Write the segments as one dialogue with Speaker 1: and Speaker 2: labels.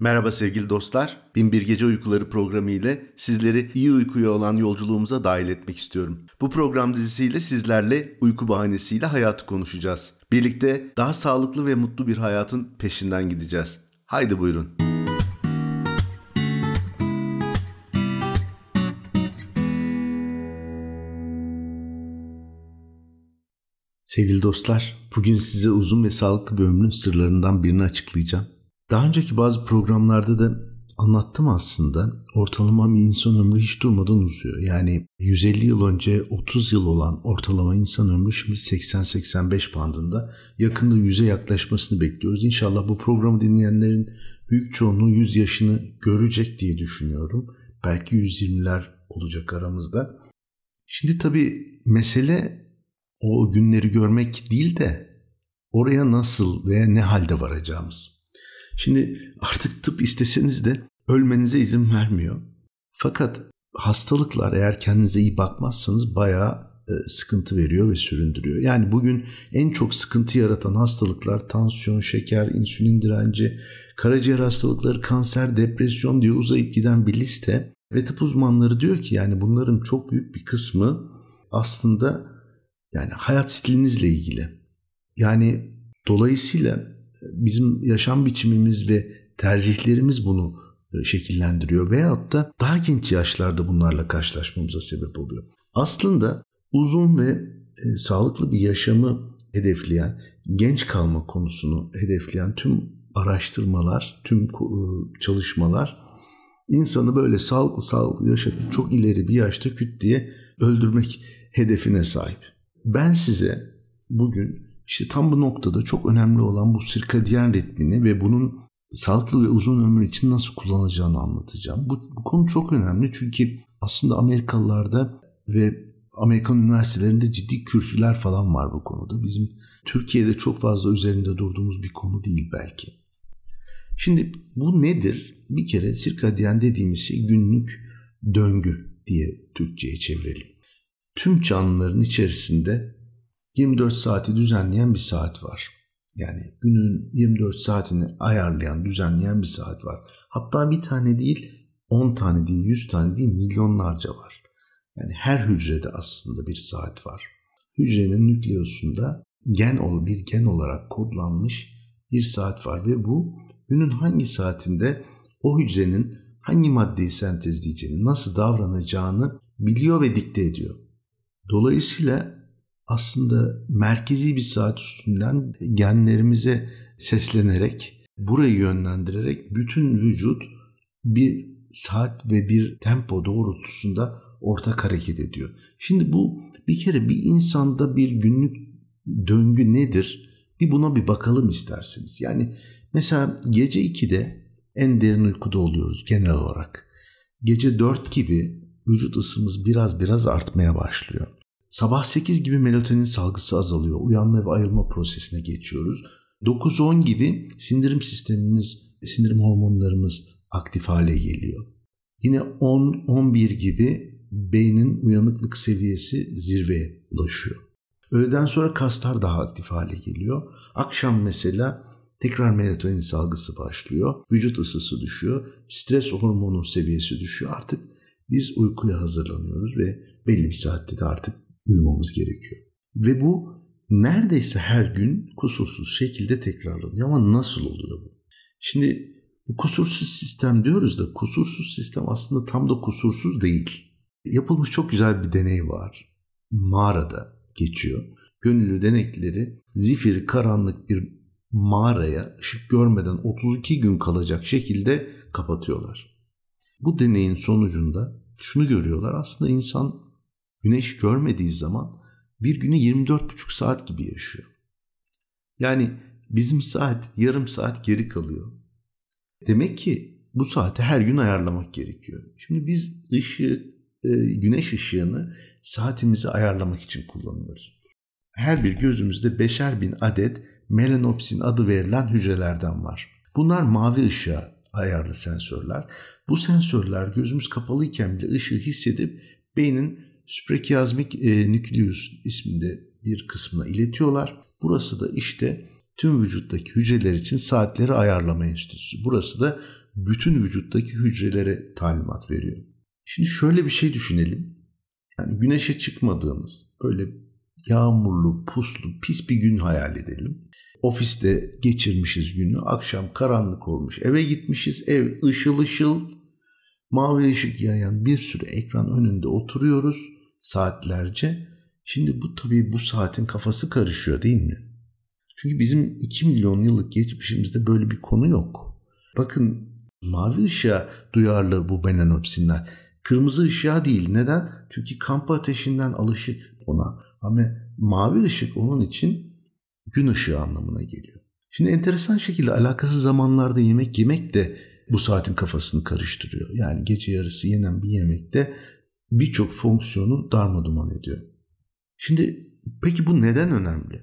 Speaker 1: Merhaba sevgili dostlar. Binbir Gece Uykuları programı ile sizleri iyi uykuya olan yolculuğumuza dahil etmek istiyorum. Bu program dizisiyle sizlerle uyku bahanesiyle hayatı konuşacağız. Birlikte daha sağlıklı ve mutlu bir hayatın peşinden gideceğiz. Haydi buyurun. Sevgili dostlar, bugün size uzun ve sağlıklı bir ömrün sırlarından birini açıklayacağım. Daha önceki bazı programlarda da anlattım aslında. Ortalama bir insan ömrü hiç durmadan uzuyor. Yani 150 yıl önce 30 yıl olan ortalama insan ömrü şimdi 80-85 bandında. Yakında 100'e yaklaşmasını bekliyoruz. İnşallah bu programı dinleyenlerin büyük çoğunluğu 100 yaşını görecek diye düşünüyorum. Belki 120'ler olacak aramızda. Şimdi tabii mesele o günleri görmek değil de oraya nasıl veya ne halde varacağımız. Şimdi artık tıp isteseniz de ölmenize izin vermiyor. Fakat hastalıklar eğer kendinize iyi bakmazsanız bayağı e, sıkıntı veriyor ve süründürüyor. Yani bugün en çok sıkıntı yaratan hastalıklar tansiyon, şeker, insülin direnci, karaciğer hastalıkları, kanser, depresyon diye uzayıp giden bir liste. Ve tıp uzmanları diyor ki yani bunların çok büyük bir kısmı aslında yani hayat stilinizle ilgili. Yani dolayısıyla bizim yaşam biçimimiz ve tercihlerimiz bunu e, şekillendiriyor veyahut da daha genç yaşlarda bunlarla karşılaşmamıza sebep oluyor. Aslında uzun ve e, sağlıklı bir yaşamı hedefleyen, genç kalma konusunu hedefleyen tüm araştırmalar, tüm e, çalışmalar insanı böyle sağlıklı sağlıklı yaşatıp çok ileri bir yaşta küt diye öldürmek hedefine sahip. Ben size bugün işte tam bu noktada çok önemli olan bu sirkadiyen ritmini ve bunun sağlıklı ve uzun ömür için nasıl kullanacağını anlatacağım. Bu, bu konu çok önemli çünkü aslında Amerikalılarda ve Amerikan üniversitelerinde ciddi kürsüler falan var bu konuda. Bizim Türkiye'de çok fazla üzerinde durduğumuz bir konu değil belki. Şimdi bu nedir? Bir kere sirkadiyen dediğimiz şey günlük döngü diye Türkçe'ye çevirelim. Tüm canlıların içerisinde 24 saati düzenleyen bir saat var. Yani günün 24 saatini ayarlayan, düzenleyen bir saat var. Hatta bir tane değil, 10 tane değil, 100 tane değil, milyonlarca var. Yani her hücrede aslında bir saat var. Hücrenin nükleusunda gen ol bir gen olarak kodlanmış bir saat var ve bu günün hangi saatinde o hücrenin hangi maddeyi sentezleyeceğini, nasıl davranacağını biliyor ve dikte ediyor. Dolayısıyla aslında merkezi bir saat üstünden genlerimize seslenerek, burayı yönlendirerek bütün vücut bir saat ve bir tempo doğrultusunda ortak hareket ediyor. Şimdi bu bir kere bir insanda bir günlük döngü nedir? Bir buna bir bakalım isterseniz. Yani mesela gece 2'de en derin uykuda oluyoruz genel olarak. Gece 4 gibi vücut ısımız biraz biraz artmaya başlıyor. Sabah 8 gibi melatonin salgısı azalıyor. Uyanma ve ayılma prosesine geçiyoruz. 9-10 gibi sindirim sistemimiz, sindirim hormonlarımız aktif hale geliyor. Yine 10-11 gibi beynin uyanıklık seviyesi zirveye ulaşıyor. Öğleden sonra kaslar daha aktif hale geliyor. Akşam mesela tekrar melatonin salgısı başlıyor. Vücut ısısı düşüyor. Stres hormonu seviyesi düşüyor. Artık biz uykuya hazırlanıyoruz ve belli bir saatte de artık uyumamız gerekiyor. Ve bu neredeyse her gün kusursuz şekilde tekrarlanıyor ama nasıl oluyor bu? Şimdi bu kusursuz sistem diyoruz da kusursuz sistem aslında tam da kusursuz değil. Yapılmış çok güzel bir deney var. Mağarada geçiyor. Gönüllü denekleri zifiri karanlık bir mağaraya ışık görmeden 32 gün kalacak şekilde kapatıyorlar. Bu deneyin sonucunda şunu görüyorlar. Aslında insan güneş görmediği zaman bir günü 24,5 saat gibi yaşıyor. Yani bizim saat yarım saat geri kalıyor. Demek ki bu saati her gün ayarlamak gerekiyor. Şimdi biz ışığı, e, güneş ışığını saatimizi ayarlamak için kullanıyoruz. Her bir gözümüzde beşer bin adet melanopsin adı verilen hücrelerden var. Bunlar mavi ışığa ayarlı sensörler. Bu sensörler gözümüz kapalıyken bile ışığı hissedip beynin Süprekiyazmik e, nükleus isminde bir kısmına iletiyorlar. Burası da işte tüm vücuttaki hücreler için saatleri ayarlama enstitüsü. Burası da bütün vücuttaki hücrelere talimat veriyor. Şimdi şöyle bir şey düşünelim. Yani güneşe çıkmadığımız böyle yağmurlu, puslu, pis bir gün hayal edelim. Ofiste geçirmişiz günü. Akşam karanlık olmuş. Eve gitmişiz. Ev ışıl ışıl. Mavi ışık yayan bir sürü ekran önünde oturuyoruz saatlerce. Şimdi bu tabii bu saatin kafası karışıyor değil mi? Çünkü bizim 2 milyon yıllık geçmişimizde böyle bir konu yok. Bakın mavi ışığa duyarlı bu melanopsinler. Kırmızı ışığa değil. Neden? Çünkü kamp ateşinden alışık ona. Ama mavi ışık onun için gün ışığı anlamına geliyor. Şimdi enteresan şekilde alakasız zamanlarda yemek yemek de bu saatin kafasını karıştırıyor. Yani gece yarısı yenen bir yemekte birçok fonksiyonu darmaduman ediyor. Şimdi peki bu neden önemli?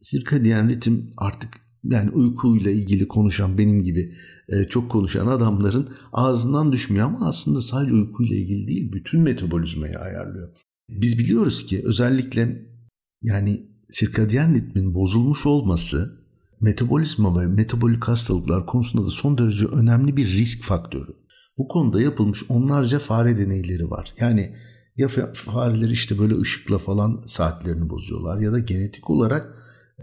Speaker 1: Sirkadiyen ritim artık yani uykuyla ilgili konuşan benim gibi e, çok konuşan adamların ağzından düşmüyor ama aslında sadece uykuyla ilgili değil bütün metabolizmayı ayarlıyor. Biz biliyoruz ki özellikle yani sirkadiyen ritmin bozulmuş olması metabolizma ve metabolik hastalıklar konusunda da son derece önemli bir risk faktörü. Bu konuda yapılmış onlarca fare deneyleri var. Yani ya fareleri işte böyle ışıkla falan saatlerini bozuyorlar ya da genetik olarak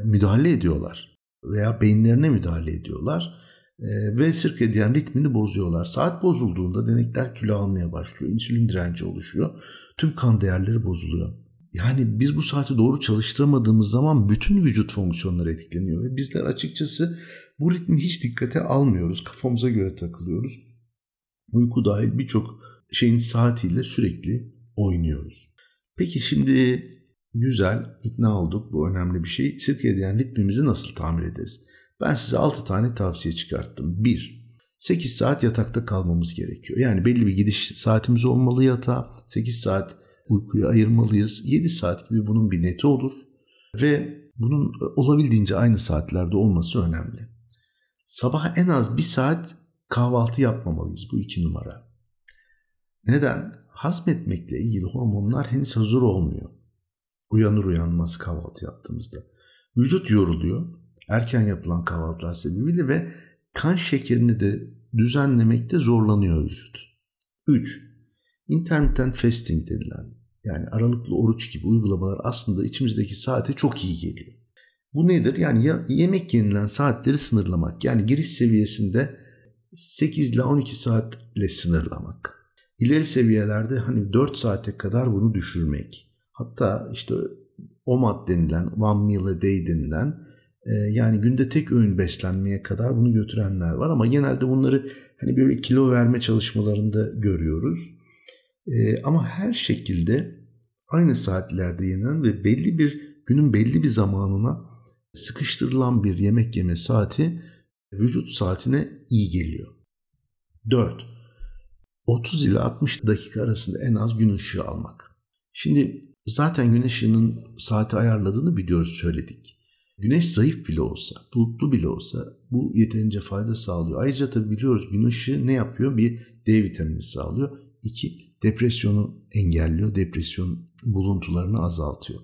Speaker 1: müdahale ediyorlar veya beyinlerine müdahale ediyorlar e, ve sirkadiyen ritmini bozuyorlar. Saat bozulduğunda denekler kilo almaya başlıyor, insülin direnci oluşuyor, tüm kan değerleri bozuluyor. Yani biz bu saati doğru çalıştıramadığımız zaman bütün vücut fonksiyonları etkileniyor ve bizler açıkçası bu ritmi hiç dikkate almıyoruz. Kafamıza göre takılıyoruz. Uyku dahil birçok şeyin saatiyle sürekli oynuyoruz. Peki şimdi güzel ikna olduk bu önemli bir şey. Sirkadiyen ritmimizi nasıl tamir ederiz? Ben size 6 tane tavsiye çıkarttım. 1. 8 saat yatakta kalmamız gerekiyor. Yani belli bir gidiş saatimiz olmalı yatağa. 8 saat uykuya ayırmalıyız. 7 saat gibi bunun bir neti olur. Ve bunun olabildiğince aynı saatlerde olması önemli. Sabah en az bir saat kahvaltı yapmamalıyız bu iki numara. Neden? Hazmetmekle ilgili hormonlar henüz hazır olmuyor. Uyanır uyanmaz kahvaltı yaptığımızda. Vücut yoruluyor. Erken yapılan kahvaltılar sebebiyle ve kan şekerini de düzenlemekte zorlanıyor vücut. 3. Intermittent fasting denilen yani aralıklı oruç gibi uygulamalar aslında içimizdeki saate çok iyi geliyor. Bu nedir? Yani ya, yemek yenilen saatleri sınırlamak. Yani giriş seviyesinde 8 ile 12 saatle sınırlamak. İleri seviyelerde hani 4 saate kadar bunu düşürmek. Hatta işte OMAD denilen, one meal a day denilen e, yani günde tek öğün beslenmeye kadar bunu götürenler var ama genelde bunları hani böyle kilo verme çalışmalarında görüyoruz. E, ama her şekilde aynı saatlerde yenen ve belli bir günün belli bir zamanına sıkıştırılan bir yemek yeme saati vücut saatine iyi geliyor. 4. 30 ile 60 dakika arasında en az gün ışığı almak. Şimdi zaten güneş ışığının saati ayarladığını biliyoruz söyledik. Güneş zayıf bile olsa, bulutlu bile olsa bu yeterince fayda sağlıyor. Ayrıca tabi biliyoruz gün ışığı ne yapıyor? Bir D vitamini sağlıyor. İki, depresyonu engelliyor. Depresyon buluntularını azaltıyor.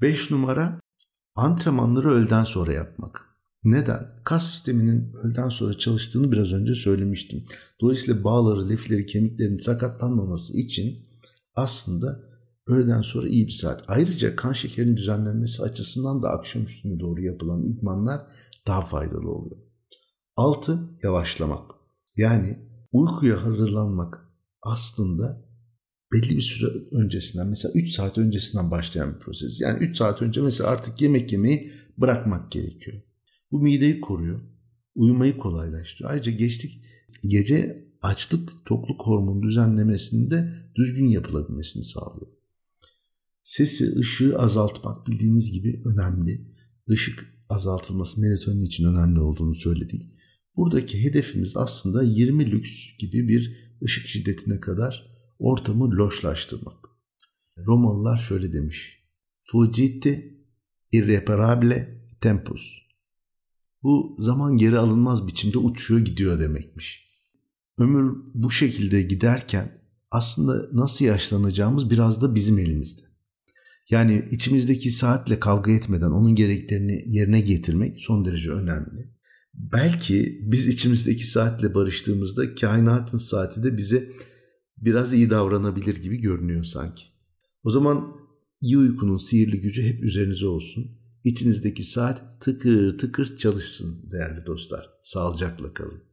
Speaker 1: Beş numara antrenmanları öğleden sonra yapmak. Neden? Kas sisteminin öğleden sonra çalıştığını biraz önce söylemiştim. Dolayısıyla bağları, lifleri, kemiklerin sakatlanmaması için aslında öğleden sonra iyi bir saat. Ayrıca kan şekerinin düzenlenmesi açısından da akşam üstüne doğru yapılan idmanlar daha faydalı oluyor. 6. Yavaşlamak. Yani uykuya hazırlanmak aslında belli bir süre öncesinden mesela 3 saat öncesinden başlayan bir proses. Yani 3 saat önce mesela artık yemek yemeyi bırakmak gerekiyor. Bu mideyi koruyor. Uyumayı kolaylaştırıyor. Ayrıca geçtik gece açlık tokluk hormonu düzenlemesinin de düzgün yapılabilmesini sağlıyor. Sesi, ışığı azaltmak bildiğiniz gibi önemli. Işık azaltılması melatonin için önemli olduğunu söyledik. Buradaki hedefimiz aslında 20 lüks gibi bir ışık şiddetine kadar ortamı loşlaştırmak. Romalılar şöyle demiş. Fugiti irreparable tempus. Bu zaman geri alınmaz biçimde uçuyor gidiyor demekmiş. Ömür bu şekilde giderken aslında nasıl yaşlanacağımız biraz da bizim elimizde. Yani içimizdeki saatle kavga etmeden onun gereklerini yerine getirmek son derece önemli. Belki biz içimizdeki saatle barıştığımızda kainatın saati de bize biraz iyi davranabilir gibi görünüyor sanki. O zaman iyi uykunun sihirli gücü hep üzerinize olsun. İçinizdeki saat tıkır tıkır çalışsın değerli dostlar. Sağlıcakla kalın.